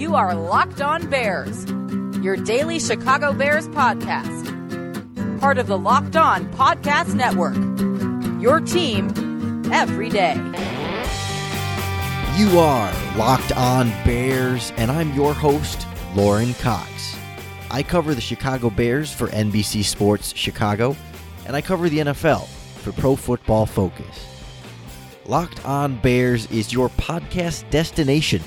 You are Locked On Bears, your daily Chicago Bears podcast. Part of the Locked On Podcast Network. Your team every day. You are Locked On Bears, and I'm your host, Lauren Cox. I cover the Chicago Bears for NBC Sports Chicago, and I cover the NFL for Pro Football Focus. Locked On Bears is your podcast destination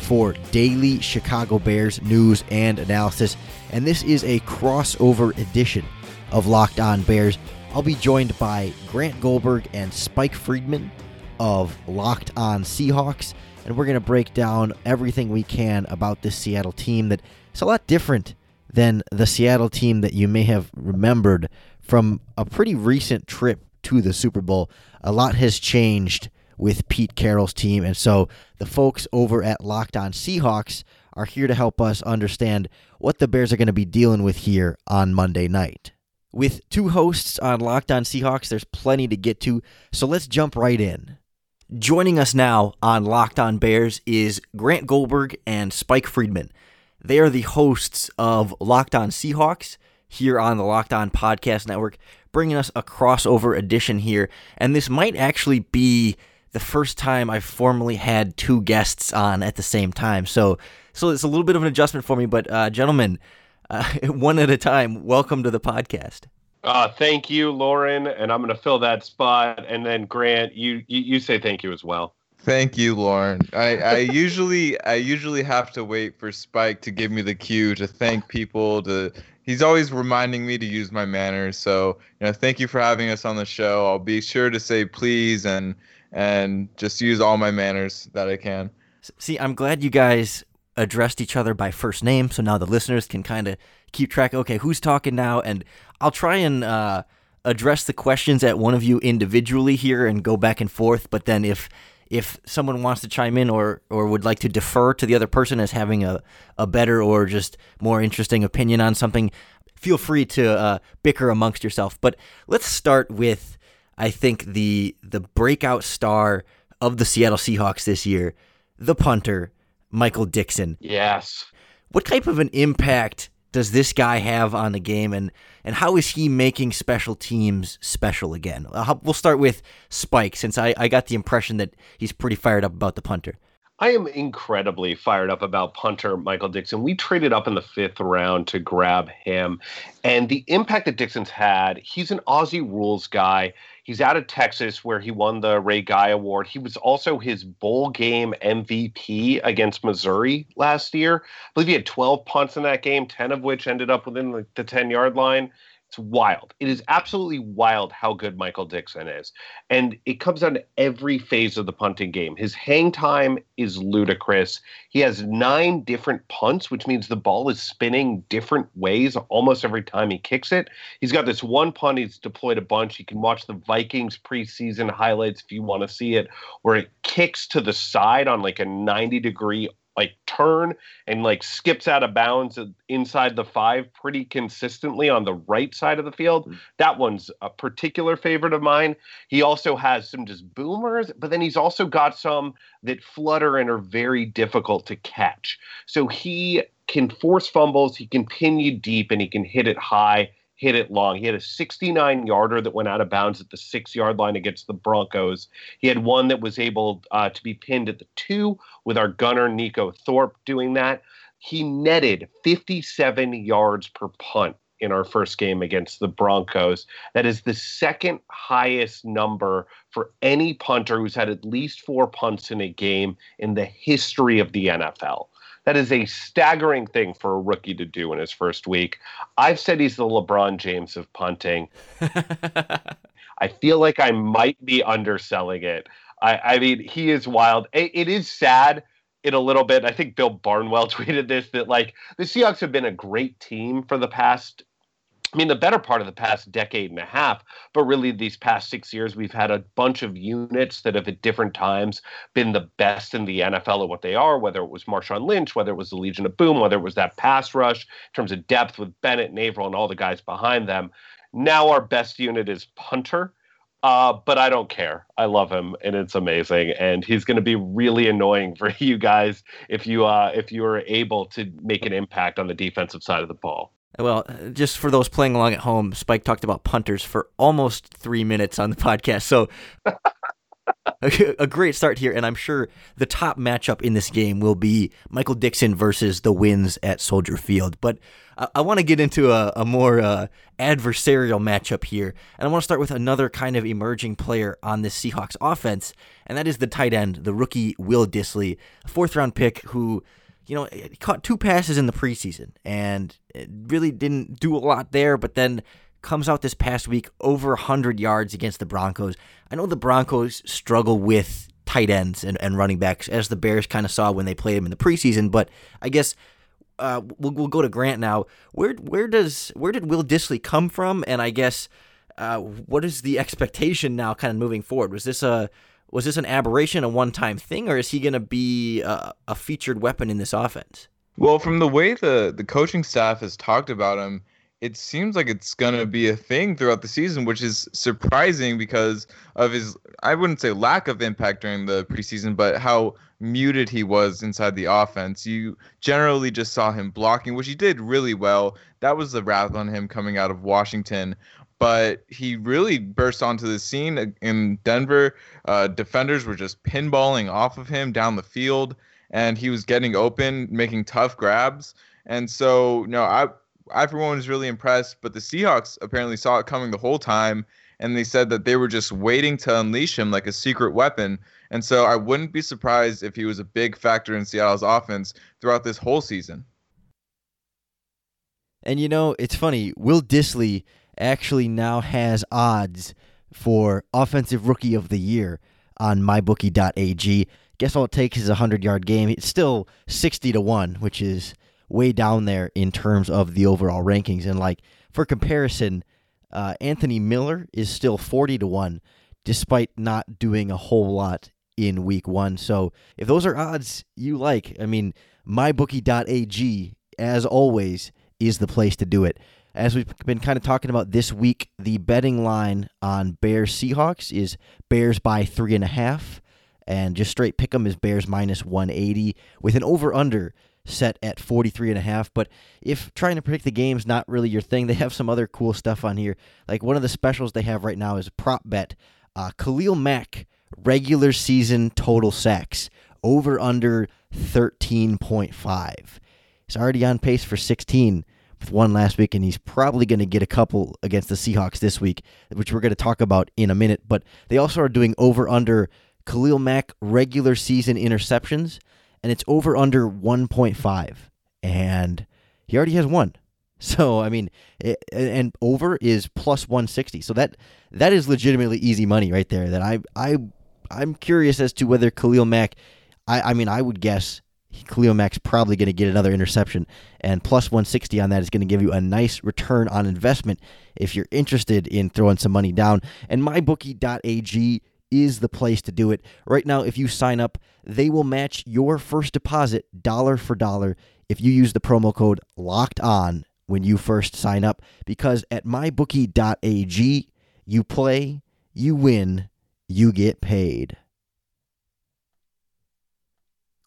for daily Chicago Bears news and analysis, and this is a crossover edition of Locked On Bears. I'll be joined by Grant Goldberg and Spike Friedman of Locked On Seahawks, and we're going to break down everything we can about this Seattle team that is a lot different than the Seattle team that you may have remembered from a pretty recent trip to the Super Bowl. A lot has changed with Pete Carroll's team. And so the folks over at Locked On Seahawks are here to help us understand what the Bears are going to be dealing with here on Monday night. With two hosts on Locked On Seahawks, there's plenty to get to, so let's jump right in. Joining us now on Locked On Bears is Grant Goldberg and Spike Friedman. They are the hosts of Locked On Seahawks here on the Locked On Podcast Network, bringing us a crossover edition here. And this might actually be the first time I've formally had two guests on at the same time. So, so it's a little bit of an adjustment for me. But, uh, gentlemen, uh, one at a time, welcome to the podcast. Uh, thank you, Lauren, and I'm going to fill that spot. And then Grant, you, you you say thank you as well. Thank you, Lauren. I, I usually I usually have to wait for Spike to give me the cue to thank people. To he's always reminding me to use my manners. So you know, thank you for having us on the show. I'll be sure to say please and and just use all my manners that I can. See, I'm glad you guys addressed each other by first name, so now the listeners can kind of keep track. Okay, who's talking now? And I'll try and uh, address the questions at one of you individually here and go back and forth. But then if if someone wants to chime in or or would like to defer to the other person as having a, a better or just more interesting opinion on something, feel free to uh, bicker amongst yourself. But let's start with I think the the breakout star of the Seattle Seahawks this year, the punter, Michael Dickson. Yes. What type of an impact does this guy have on the game, and and how is he making special teams special again? We'll start with Spike, since I, I got the impression that he's pretty fired up about the punter. I am incredibly fired up about punter Michael Dickson. We traded up in the fifth round to grab him. And the impact that Dickson's had, he's an Aussie rules guy. He's out of Texas where he won the Ray Guy Award. He was also his bowl game MVP against Missouri last year. I believe he had 12 punts in that game, 10 of which ended up within the 10 yard line. It's wild. It is absolutely wild how good Michael Dickson is. And it comes down to every phase of the punting game. His hang time is ludicrous. He has nine different punts, which means the ball is spinning different ways almost every time he kicks it. He's got this one punt he's deployed a bunch. You can watch the Vikings preseason highlights if you want to see it, where it kicks to the side on like a 90 degree like turn and like skips out of bounds inside the five pretty consistently on the right side of the field. Mm-hmm. That one's a particular favorite of mine. He also has some just boomers, but then he's also got some that flutter and are very difficult to catch. So he can force fumbles, he can pin you deep, and he can hit it high hit it long. He had a 69 yarder that went out of bounds at the six yard line against the Broncos. He had one that was able uh, to be pinned at the two with our gunner, Neiko Thorpe, doing that. He netted 57 yards per punt in our first game against the Broncos. That is the second highest number for any punter who's had at least four punts in a game in the history of the NFL. That is a staggering thing for a rookie to do in his first week. I've said he's the LeBron James of punting. I feel like I might be underselling it. I, I mean, he is wild. It, it is sad in a little bit. I think Bill Barnwell tweeted this that like the Seahawks have been a great team for the past I mean, the better part of the past decade and a half, but really these past six years, we've had a bunch of units that have at different times been the best in the NFL at what they are, whether it was Marshawn Lynch, whether it was the Legion of Boom, whether it was that pass rush in terms of depth with Bennett and Avril and all the guys behind them. Now our best unit is punter. Uh, but I don't care. I love him, and it's amazing. And he's going to be really annoying for you guys if you uh, if you are able to make an impact on the defensive side of the ball. Well, just for those playing along at home, Spike talked about punters for almost three minutes on the podcast. So a great start here, and I'm sure the top matchup in this game will be Michael Dickson versus the Wins at Soldier Field. But I, I want to get into a, a more uh, adversarial matchup here, and I want to start with another kind of emerging player on this Seahawks offense, and that is the tight end, the rookie Will Dissly, a fourth round pick who you know, he caught two passes in the preseason and really didn't do a lot there, but then comes out this past week over 100 yards against the Broncos. I know the Broncos struggle with tight ends and, and running backs, as the Bears kind of saw when they played them in the preseason, but I guess. Uh, we'll, we'll go to Grant now. Where where does where did Will Dissly come from? And I guess uh, what is the expectation now, kind of moving forward? Was this a was this an aberration, a one time thing, or is he going to be a, a, featured weapon in this offense? Well, from the way the the coaching staff has talked about him, it seems like it's going to be a thing throughout the season, which is surprising because of his, I wouldn't say lack of impact during the preseason, but how muted he was inside the offense. You generally just saw him blocking, which he did really well. That was the wrath on him coming out of Washington. But he really burst onto the scene in Denver. Uh, defenders were just pinballing off of him down the field, and he was getting open, making tough grabs. And so, you know, I everyone was really impressed, but the Seahawks apparently saw it coming the whole time, and they said that they were just waiting to unleash him like a secret weapon. And so I wouldn't be surprised if he was a big factor in Seattle's offense throughout this whole season. And you know, it's funny. Will Dissly actually now has odds for Offensive Rookie of the Year on mybookie.ag. Guess all it takes is a 100 yard game. It's still 60 to 1, which is way down there in terms of the overall rankings. And like for comparison, uh, Anthony Miller is still 40 to 1 despite not doing a whole lot in week 1. So, if those are odds you like, I mean, mybookie.ag as always is the place to do it. As we've been kind of talking about this week, the betting line on Bears Seahawks is Bears by three and a half, and just straight pick 'em is Bears minus 180 with an over under set at 43 and a half. But if trying to predict the game's not really your thing, they have some other cool stuff on here. Like one of the specials they have right now is prop bet. Uh, Khalil Mack regular season total sacks over under 13.5. He's already on pace for 16 with one last week, and he's probably going to get a couple against the Seahawks this week, which we're going to talk about in a minute. But they also are doing over under Khalil Mack regular season interceptions and it's over under 1.5 and he already has one. So i mean it, and over is plus 160 so that that is legitimately easy money right there that i i i'm curious as to whether khalil mack i i mean i would guess Khalil Mack's probably going to get another interception, and plus 160 on that is going to give you a nice return on investment if you're interested in throwing some money down. And mybookie.ag is the place to do it. Right now, if you sign up, they will match your first deposit dollar for dollar if you use the promo code locked on when you first sign up because at mybookie.ag you play, you win, you get paid.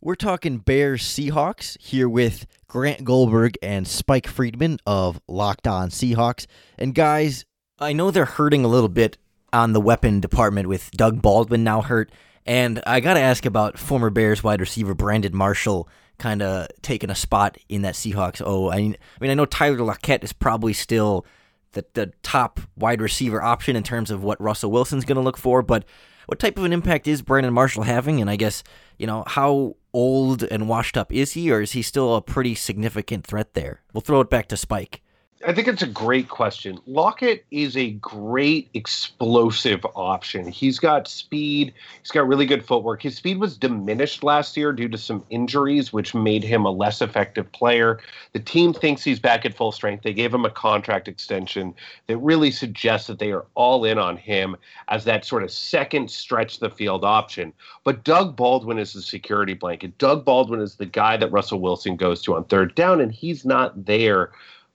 We're talking Bears Seahawks here with Grant Goldberg and Spike Friedman of Locked On Seahawks. And guys, I know they're hurting a little bit on the weapon department with Doug Baldwin now hurt. And I got to ask about former Bears wide receiver Brandon Marshall kind of taking a spot in that Seahawks. Oh, I mean, I mean, I know Tyler Lockett is probably still the, the top wide receiver option in terms of what Russell Wilson's going to look for, but what type of an impact is Brandon Marshall having? And I guess, you know, how old and washed up is he, or is he still a pretty significant threat there? We'll throw it back to Spike. I think it's a great question. Lockett is a great explosive option. He's got speed. He's got really good footwork. His speed was diminished last year due to some injuries, which made him a less effective player. The team thinks he's back at full strength. They gave him a contract extension that really suggests that they are all in on him as that sort of second stretch the field option. But Doug Baldwin is the security blanket. Doug Baldwin is the guy that Russell Wilson goes to on third down, and he's not there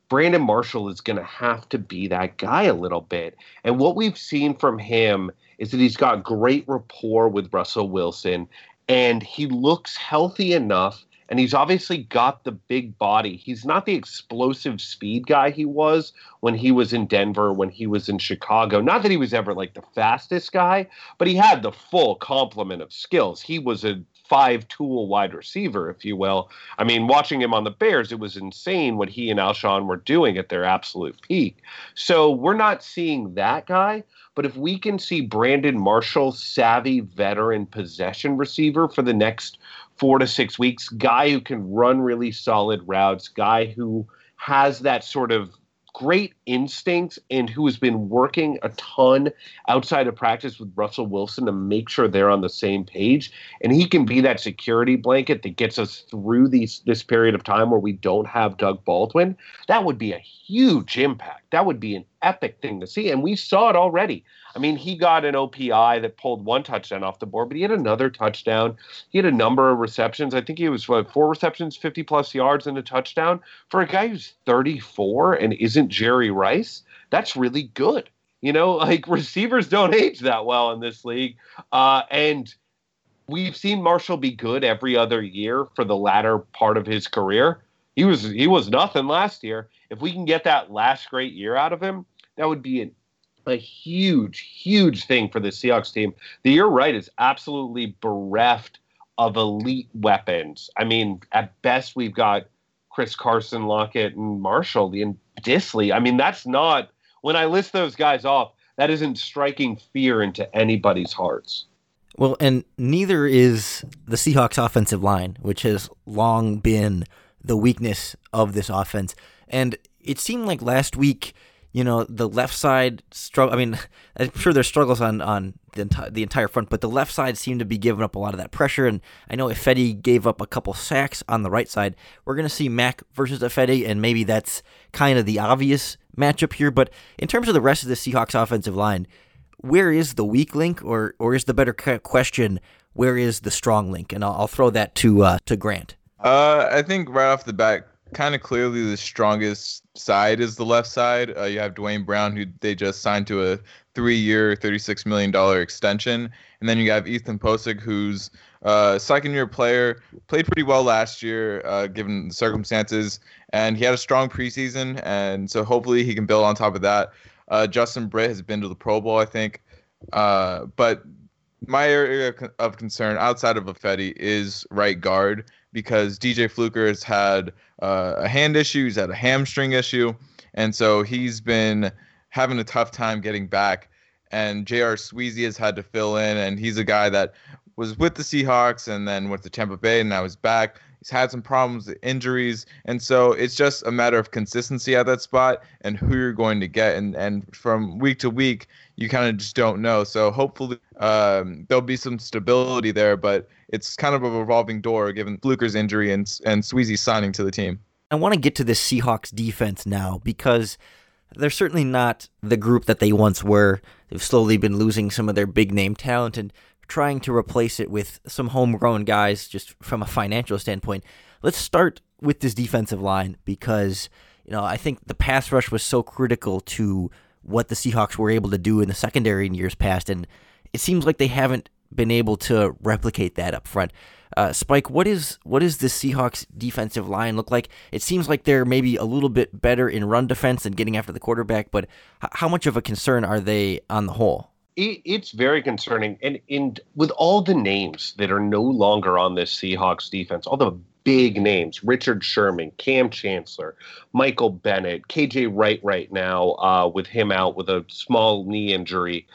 Brandon Marshall is going to have to be that guy a little bit. And what we've seen from him is that he's got great rapport with Russell Wilson and he looks healthy enough and he's obviously got the big body. He's not the explosive speed guy he was when he was in Denver, when he was in Chicago. Not that he was ever like the fastest guy, but he had the full complement of skills. He was a five tool wide receiver, if you will. I mean, watching him on the Bears, it was insane what he and Alshon were doing at their absolute peak. So we're not seeing that guy. But if we can see Brandon Marshall, savvy veteran possession receiver for the next four to six weeks, guy who can run really solid routes, guy who has that sort of great instincts and who has been working a ton outside of practice with Russell Wilson to make sure they're on the same page. And he can be that security blanket that gets us through these this period of time where we don't have Doug Baldwin. That would be a huge impact. That would be an epic thing to see. And we saw it already. I mean, he got an OPI that pulled one touchdown off the board, but he had another touchdown. He had a number of receptions. I think he was what, four receptions, 50 plus yards, and a touchdown. For a guy who's 34 and isn't Jerry Rice, that's really good. You know, like receivers don't age that well in this league. Uh, and we've seen Marshall be good every other year for the latter part of his career. He was he was nothing last year. If we can get that last great year out of him, that would be an a huge, huge thing for the Seahawks team. The year right is absolutely bereft of elite weapons. I mean, at best, we've got Chris Carson, Lockett, and Marshall, and Dissly. I mean, that's not when I list those guys off. That isn't striking fear into anybody's hearts. Well, and neither is the Seahawks offensive line, which has long been the weakness of this offense. And it seemed like last week you know the left side struggle. I mean, I'm sure there's struggles on on the entire the entire front, but the left side seemed to be giving up a lot of that pressure. And I know Ifedi gave up a couple sacks on the right side. We're gonna see Mack versus Ifedi, and maybe that's kind of the obvious matchup here. But in terms of the rest of the Seahawks offensive line, where is the weak link, or or is the better question where is the strong link? And I'll, I'll throw that to uh, to Grant. Uh, I think right off the bat, kind of clearly the strongest side is the left side. Uh, you have Duane Brown, who they just signed to a three-year, $36 million extension. And then you have Ethan Pocic, who's uh, second-year player, played pretty well last year, uh, given the circumstances. And he had a strong preseason, and so hopefully he can build on top of that. Uh, Justin Britt has been to the Pro Bowl, I think. Uh, but my area of concern outside of Ifedi is right guard because DJ Fluker has had uh, a hand issue, he's had a hamstring issue, and so he's been having a tough time getting back. And J.R. Sweezy has had to fill in, and he's a guy that was with the Seahawks and then with the Tampa Bay, and now he's back. He's had some problems with injuries, and so it's just a matter of consistency at that spot and who you're going to get. And and from week to week, you kind of just don't know. So hopefully um, there'll be some stability there, but it's kind of a revolving door given Fluker's injury and and Sweezy's signing to the team. I want to get to this Seahawks defense now because they're certainly not the group that they once were. They've slowly been losing some of their big name talent and trying to replace it with some homegrown guys just from a financial standpoint. Let's start with this defensive line because, you know, I think the pass rush was so critical to what the Seahawks were able to do in the secondary in years past, and it seems like they haven't been able to replicate that up front. Uh, Spike, what is what is the Seahawks defensive line look like? It seems like they're maybe a little bit better in run defense and getting after the quarterback, but h- how much of a concern are they on the whole? It's very concerning, and and with all the names that are no longer on this Seahawks defense, all the big names Richard Sherman, Kam Chancellor, Michael Bennett, KJ Wright right now uh, with him out with a small knee injury.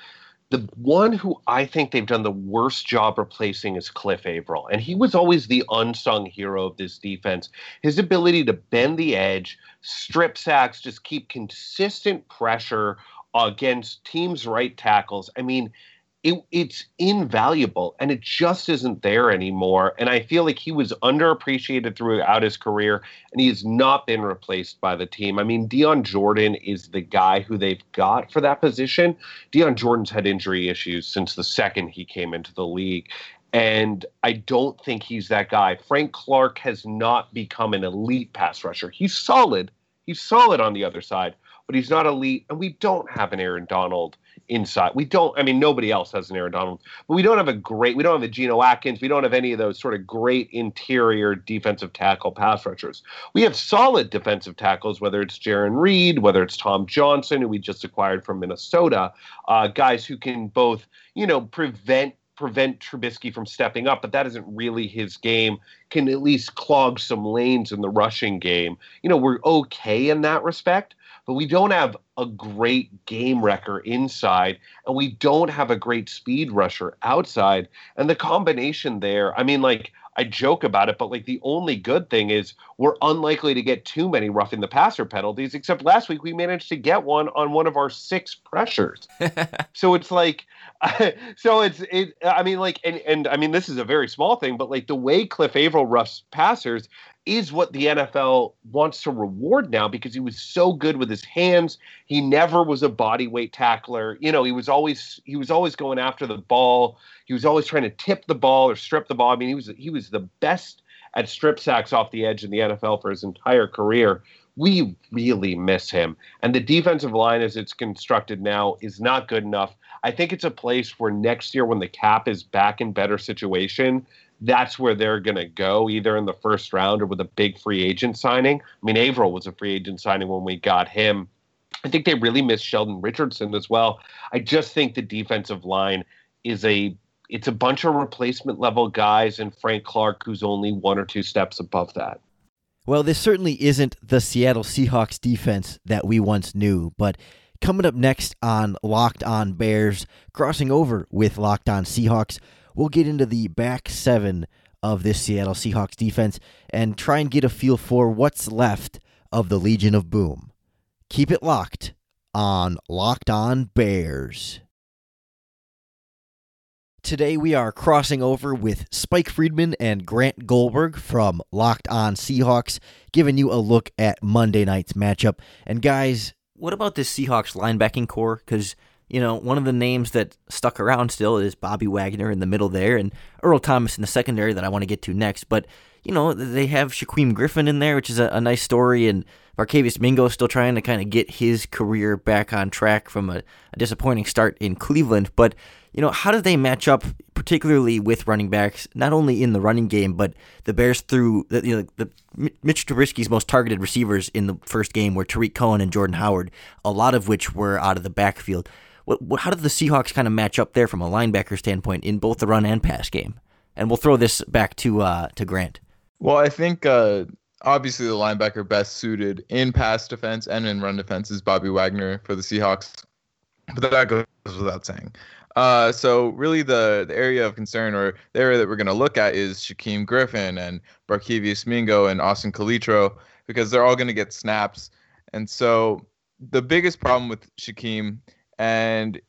The one who I think they've done the worst job replacing is Cliff Avril. And he was always the unsung hero of this defense. His ability to bend the edge, strip sacks, just keep consistent pressure against teams' right tackles. I mean, it, it's invaluable and it just isn't there anymore. And I feel like he was underappreciated throughout his career and he has not been replaced by the team. I mean, Dion Jordan is the guy who they've got for that position. Dion Jordan's had injury issues since the second he came into the league. And I don't think he's that guy. Frank Clark has not become an elite pass rusher. He's solid, He's solid on the other side, but he's not elite. And we don't have an Aaron Donald inside. We don't. I mean, nobody else has an Aaron Donald, but we don't have a great. We don't have a Geno Atkins. We don't have any of those sort of great interior defensive tackle pass rushers. We have solid defensive tackles, whether it's Jarran Reed, whether it's Tom Johnson, who we just acquired from Minnesota, uh, guys who can both, you know, prevent prevent Trubisky from stepping up, but that isn't really his game. Can at least clog some lanes in the rushing game. You know, we're okay in that respect but we don't have a great game wrecker inside, and we don't have a great speed rusher outside. And the combination there, I mean, like, I joke about it, but like the only good thing is we're unlikely to get too many roughing the passer penalties, except last week we managed to get one on one of our six pressures. so it's like, so it's it. I mean, like, and and I mean, this is a very small thing, but like the way Cliff Avril roughs passers, is what the NFL wants to reward now because he was so good with his hands. He never was a body weight tackler. You know, he was always he was always going after the ball. He was always trying to tip the ball or strip the ball. I mean, he was he was the best at strip sacks off the edge in the NFL for his entire career. We really miss him. And the defensive line as it's constructed now is not good enough. I think it's a place where next year when the cap is back in better situation, that's where they're going to go, either in the first round or with a big free agent signing. I mean, Avril was a free agent signing when we got him. I think they really miss Sheldon Richardson as well. I just think the defensive line is a it's a bunch of replacement level guys and Frank Clark who's only one or two steps above that. Well, this certainly isn't the Seattle Seahawks defense that we once knew, but coming up next on Locked On Bears, crossing over with Locked On Seahawks, we'll get into the back seven of this Seattle Seahawks defense and try and get a feel for what's left of the Legion of Boom. Keep it locked on Locked On Bears. Today we are crossing over with Spike Friedman and Grant Goldberg from Locked On Seahawks, giving you a look at Monday night's matchup. And guys, what about this Seahawks linebacking core? Because you know, one of the names that stuck around still is Bobby Wagner in the middle there and Earl Thomas in the secondary that I want to get to next. But, you know, they have Shaquem Griffin in there, which is a, a nice story, and Barkevious Mingo still trying to kind of get his career back on track from a, a disappointing start in Cleveland. But, you know, how do they match up, particularly with running backs, not only in the running game, but the Bears through the, you know, the Mitch Trubisky's most targeted receivers in the first game were Tarik Cohen and Jordan Howard, a lot of which were out of the backfield. What, what, how did the Seahawks kind of match up there from a linebacker standpoint in both the run and pass game? And we'll throw this back to uh, to Grant. Well, I think uh, obviously the linebacker best suited in pass defense and in run defense is Bobby Wagner for the Seahawks, but that goes without saying. Uh, so really the, the area of concern or the area that we're going to look at is Shaquem Griffin and Barkevious Mingo and Austin Calitro because they're all going to get snaps. And so the biggest problem with Shaquem and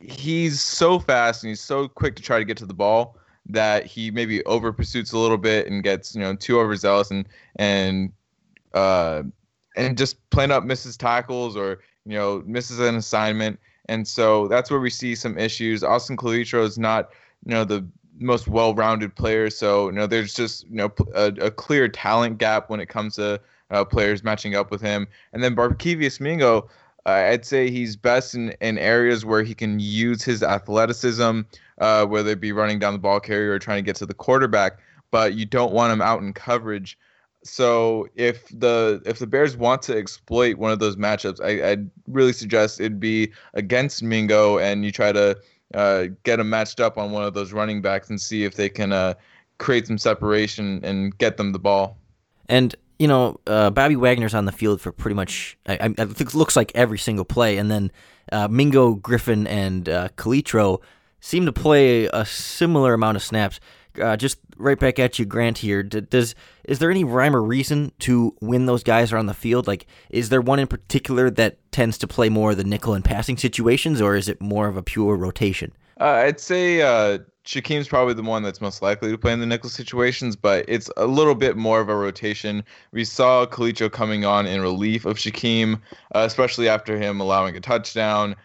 he's so fast and he's so quick to try to get to the ball that he maybe over pursuits a little bit and gets you know too overzealous and and uh and just plain up misses tackles or you know misses an assignment and so that's where we see some issues. Austin Calitro is not you know the most well-rounded player, so you know there's just you know a, a clear talent gap when it comes to uh, players matching up with him. And then Barkevious Mingo, I'd say he's best in, in areas where he can use his athleticism, uh, whether it be running down the ball carrier or trying to get to the quarterback. But you don't want him out in coverage. So if the if the Bears want to exploit one of those matchups, I, I'd really suggest it'd be against Mingo, and you try to uh, get him matched up on one of those running backs and see if they can uh, create some separation and get them the ball. And you know, uh, Bobby Wagner's on the field for pretty much, I, I, it looks like every single play. And then uh, Mingo, Griffin, and uh, Calitro seem to play a similar amount of snaps. Uh, just right back at you, Grant. Here, does is there any rhyme or reason to when those guys are on the field? Like, is there one in particular that tends to play more the nickel and passing situations, or is it more of a pure rotation? Uh, I'd say uh, Shaquem's probably the one that's most likely to play in the nickel situations, but it's a little bit more of a rotation. We saw Calitro coming on in relief of Shaquem, uh, especially after him allowing a touchdown.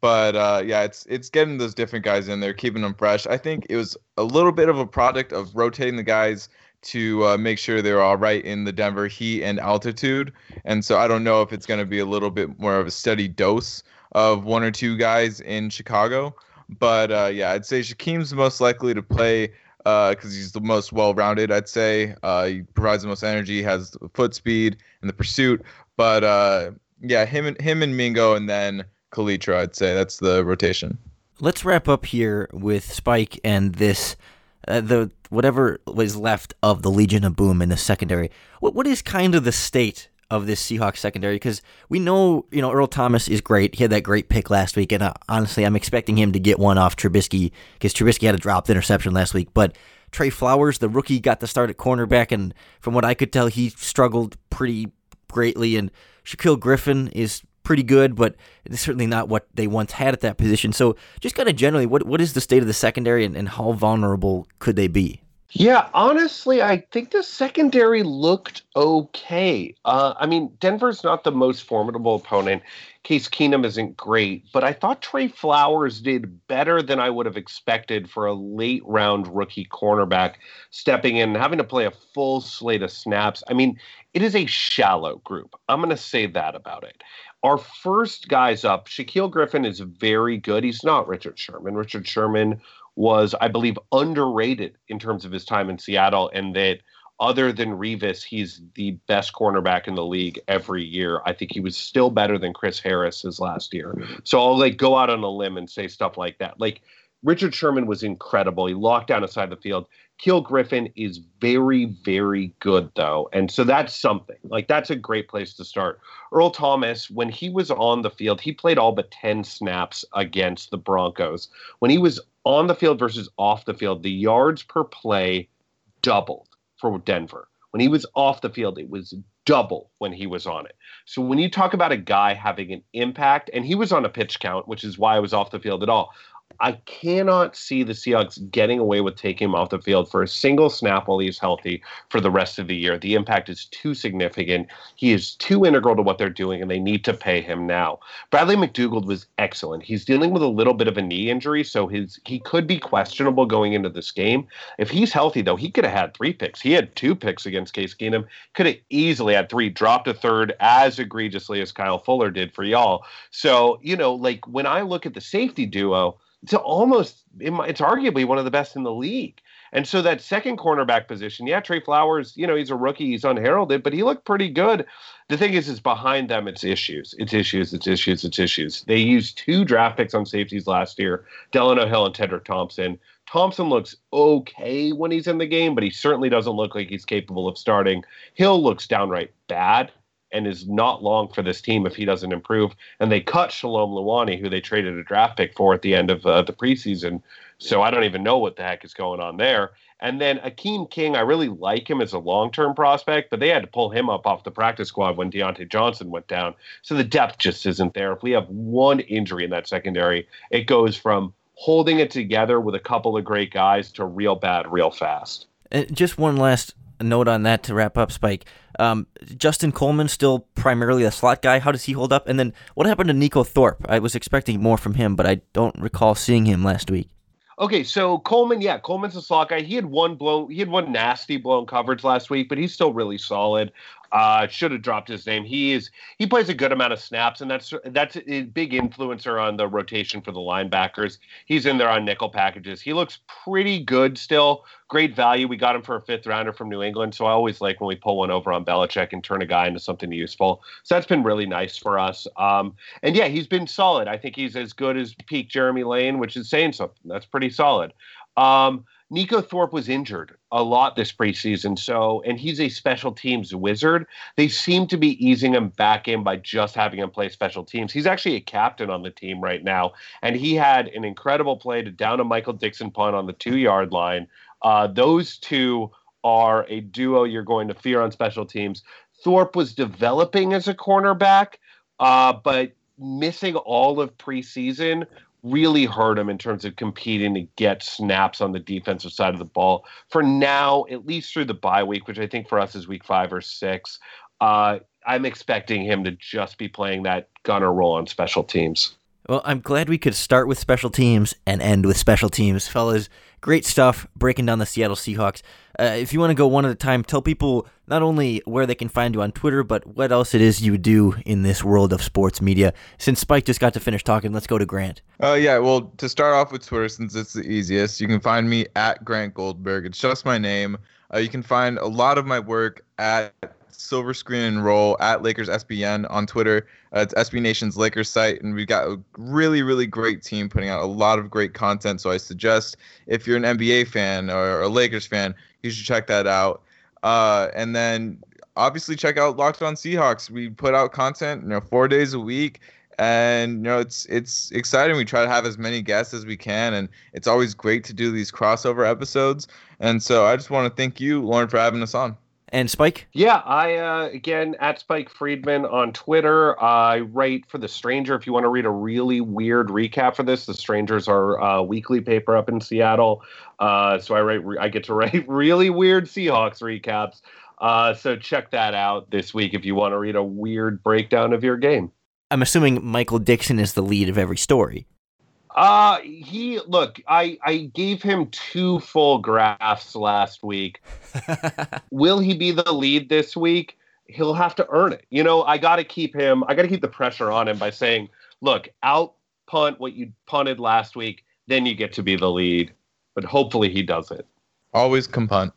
But uh, yeah, it's it's getting those different guys in there, keeping them fresh. I think it was a little bit of a product of rotating the guys to uh, make sure they're all right in the Denver heat and altitude. And so I don't know if it's going to be a little bit more of a steady dose of one or two guys in Chicago. But uh, yeah, I'd say Shaquem's most likely to play because uh, he's the most well-rounded. I'd say uh, he provides the most energy, has foot speed and the pursuit. But uh, yeah, him and him and Mingo, and then Calitro. I'd say that's the rotation. Let's wrap up here with Spike and this. Uh, the whatever was left of the Legion of Boom in the secondary. What what is kind of the state of this Seahawks secondary because we know, you know, Earl Thomas is great. He had that great pick last week, and uh, honestly, I'm expecting him to get one off Trubisky because Trubisky had a dropped interception last week. But Tre Flowers, the rookie, got the start at cornerback, and from what I could tell, he struggled pretty greatly. And Shaquill Griffin is pretty good, but it's certainly not what they once had at that position. So, just kind of generally, what what is the state of the secondary, and, and how vulnerable could they be? Yeah, honestly, I think the secondary looked okay. Uh, I mean, Denver's not the most formidable opponent. Case Keenum isn't great, but I thought Tre Flowers did better than I would have expected for a late round rookie cornerback stepping in and having to play a full slate of snaps. I mean, it is a shallow group. I'm going to say that about it. Our first guys up, Shaquill Griffin is very good. He's not Richard Sherman. Richard Sherman was, I believe, underrated in terms of his time in Seattle, and that other than Revis, he's the best cornerback in the league every year. I think he was still better than Chris Harris his last year. So I'll like go out on a limb and say stuff like that. Like Richard Sherman was incredible. He locked down a side of the field. Kill Griffin is very, very good though. And so that's something. Like that's a great place to start. Earl Thomas, when he was on the field, he played all but 10 snaps against the Broncos. When he was on the field versus off the field, the yards per play doubled for Denver. When he was off the field, it was double when he was on it. So when you talk about a guy having an impact, and he was on a pitch count, which is why I was off the field at all. I cannot see the Seahawks getting away with taking him off the field for a single snap while he's healthy for the rest of the year. The impact is too significant. He is too integral to what they're doing, and they need to pay him now. Bradley McDougald was excellent. He's dealing with a little bit of a knee injury, so his he could be questionable going into this game. If he's healthy, though, he could have had three picks. He had two picks against Case Keenum. Could have easily had three, dropped a third as egregiously as Kyle Fuller did for y'all. So, you know, like when I look at the safety duo, it's almost it's arguably one of the best in the league. And so that second cornerback position, yeah, Tre Flowers, you know, he's a rookie, he's unheralded, but he looked pretty good. The thing is, is behind them, it's issues, it's issues, it's issues, it's issues. They used two draft picks on safeties last year, Delano Hill and Tedric Thompson. Thompson looks okay when he's in the game, but he certainly doesn't look like he's capable of starting. Hill looks downright bad and is not long for this team if he doesn't improve. And they cut Shalom Luani, who they traded a draft pick for at the end of uh, the preseason. So I don't even know what the heck is going on there. And then Akeem King, I really like him as a long term prospect, but they had to pull him up off the practice squad when Dontae Johnson went down. So the depth just isn't there. If we have one injury in that secondary, it goes from holding it together with a couple of great guys to real bad, real fast. And just one last note on that to wrap up, Spike. Um, Justin Coleman still primarily a slot guy. How does he hold up? And then what happened to Neiko Thorpe? I was expecting more from him, but I don't recall seeing him last week. Okay, so Coleman, yeah, Coleman's a slot guy. He had one blown, he had one nasty blown coverage last week, but he's still really solid. Uh, should have dropped his name. He is he plays a good amount of snaps, and that's that's a big influencer on the rotation for the linebackers. He's in there on nickel packages. He looks pretty good still. Great value. We got him for a fifth rounder from New England, so I always like when we pull one over on Belichick and turn a guy into something useful. So that's been really nice for us. Um, and yeah, he's been solid. I think he's as good as peak Jeremy Lane, which is saying something. That's pretty solid. Um, Neiko Thorpe was injured a lot this preseason, so and he's a special teams wizard. They seem to be easing him back in by just having him play special teams. He's actually a captain on the team right now, and he had an incredible play to down a Michael Dickson punt on the two yard line. Uh, those two are a duo you're going to fear on special teams. Thorpe was developing as a cornerback, uh, but missing all of preseason really hurt him in terms of competing to get snaps on the defensive side of the ball. For now, at least through the bye week, which I think for us is week five or six, uh, I'm expecting him to just be playing that gunner role on special teams. Well, I'm glad we could start with special teams and end with special teams. Fellas, great stuff breaking down the Seattle Seahawks. Uh, if you want to go one at a time, tell people not only where they can find you on Twitter, but what else it is you do in this world of sports media. Since Spike just got to finish talking, let's go to Grant. Oh, uh, yeah. Well, to start off with Twitter, since it's the easiest, you can find me at Grant Goldberg. It's just my name. Uh, you can find a lot of my work at Silver Screen and Roll at Lakers SBN on Twitter. Uh, it's SB Nation's Lakers site, and we've got a really, really great team putting out a lot of great content. So I suggest if you're an NBA fan or a Lakers fan, you should check that out. Uh, and then obviously check out Locked On Seahawks. We put out content, you know, four days a week, and you know it's it's exciting. We try to have as many guests as we can, and it's always great to do these crossover episodes. And so I just want to thank you, Lauren, for having us on. And Spike? Yeah, I uh, again at Spike Friedman on Twitter. I write for The Stranger. If you want to read a really weird recap for this, The Strangers are a weekly paper up in Seattle. Uh, so I write. I get to write really weird Seahawks recaps. Uh, so check that out this week if you want to read a weird breakdown of your game. I'm assuming Michael Dickson is the lead of every story. Uh he look, I I gave him two full graphs last week. Will he be the lead this week? He'll have to earn it. You know, I got to keep him. I got to keep the pressure on him by saying, "Look, out punt what you punted last week, then you get to be the lead." But hopefully he does it. Always come punt.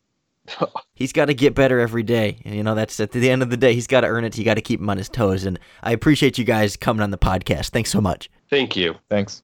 he's got to get better every day. You know, that's at the end of the day, he's got to earn it. You got to keep him on his toes. And I appreciate you guys coming on the podcast. Thanks so much. Thank you. Thanks.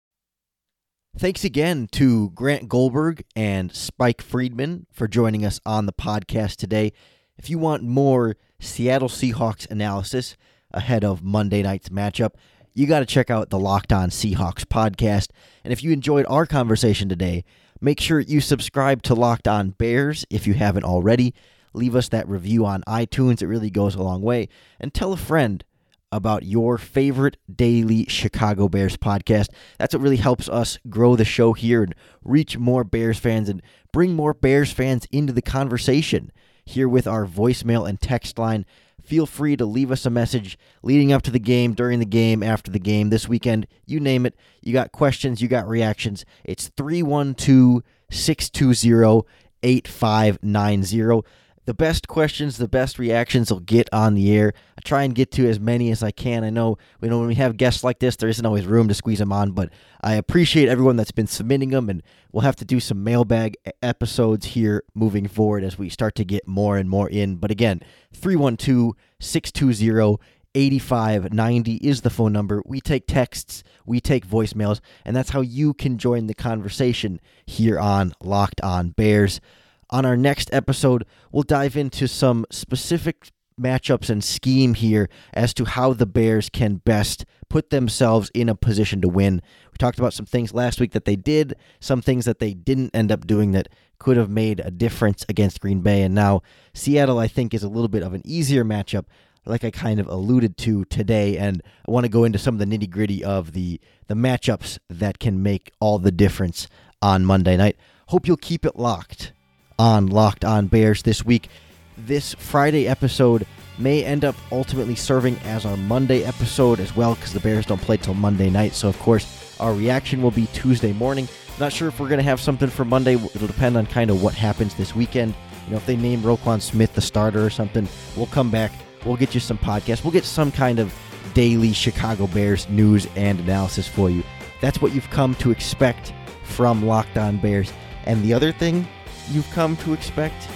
Thanks again to Grant Goldberg and Spike Friedman for joining us on the podcast today. If you want more Seattle Seahawks analysis ahead of Monday night's matchup, you got to check out the Locked On Seahawks podcast. And if you enjoyed our conversation today, make sure you subscribe to Locked On Bears if you haven't already. Leave us that review on iTunes, it really goes a long way. And tell a friend about your favorite daily Chicago Bears podcast. That's what really helps us grow the show here and reach more Bears fans and bring more Bears fans into the conversation. Here with our voicemail and text line. Feel free to leave us a message leading up to the game, during the game, after the game, this weekend. You name it. You got questions, you got reactions. It's 312 620 8590 the best questions, the best reactions will get on the air. I try and get to as many as I can. I know, you know when we have guests like this, there isn't always room to squeeze them on, but I appreciate everyone that's been submitting them, and we'll have to do some mailbag episodes here moving forward as we start to get more and more in. But again, 312 620 8590 is the phone number. We take texts, we take voicemails, and that's how you can join the conversation here on Locked On Bears. On our next episode, we'll dive into some specific matchups and scheme here as to how the Bears can best put themselves in a position to win. We talked about some things last week that they did, some things that they didn't end up doing that could have made a difference against Green Bay. And now Seattle, I think, is a little bit of an easier matchup, like I kind of alluded to today. And I want to go into some of the nitty gritty of the, the matchups that can make all the difference on Monday night. Hope you'll keep it locked on Locked On Bears this week. This Friday episode may end up ultimately serving as our Monday episode as well because the Bears don't play till Monday night. So, of course, our reaction will be Tuesday morning. Not sure if we're going to have something for Monday. It'll depend on kind of what happens this weekend. You know, if they name Roquan Smith the starter or something, we'll come back. We'll get you some podcasts. We'll get some kind of daily Chicago Bears news and analysis for you. That's what you've come to expect from Locked On Bears. And the other thing you've come to expect?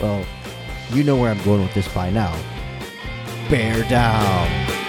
Well, you know where I'm going with this by now. Bear down.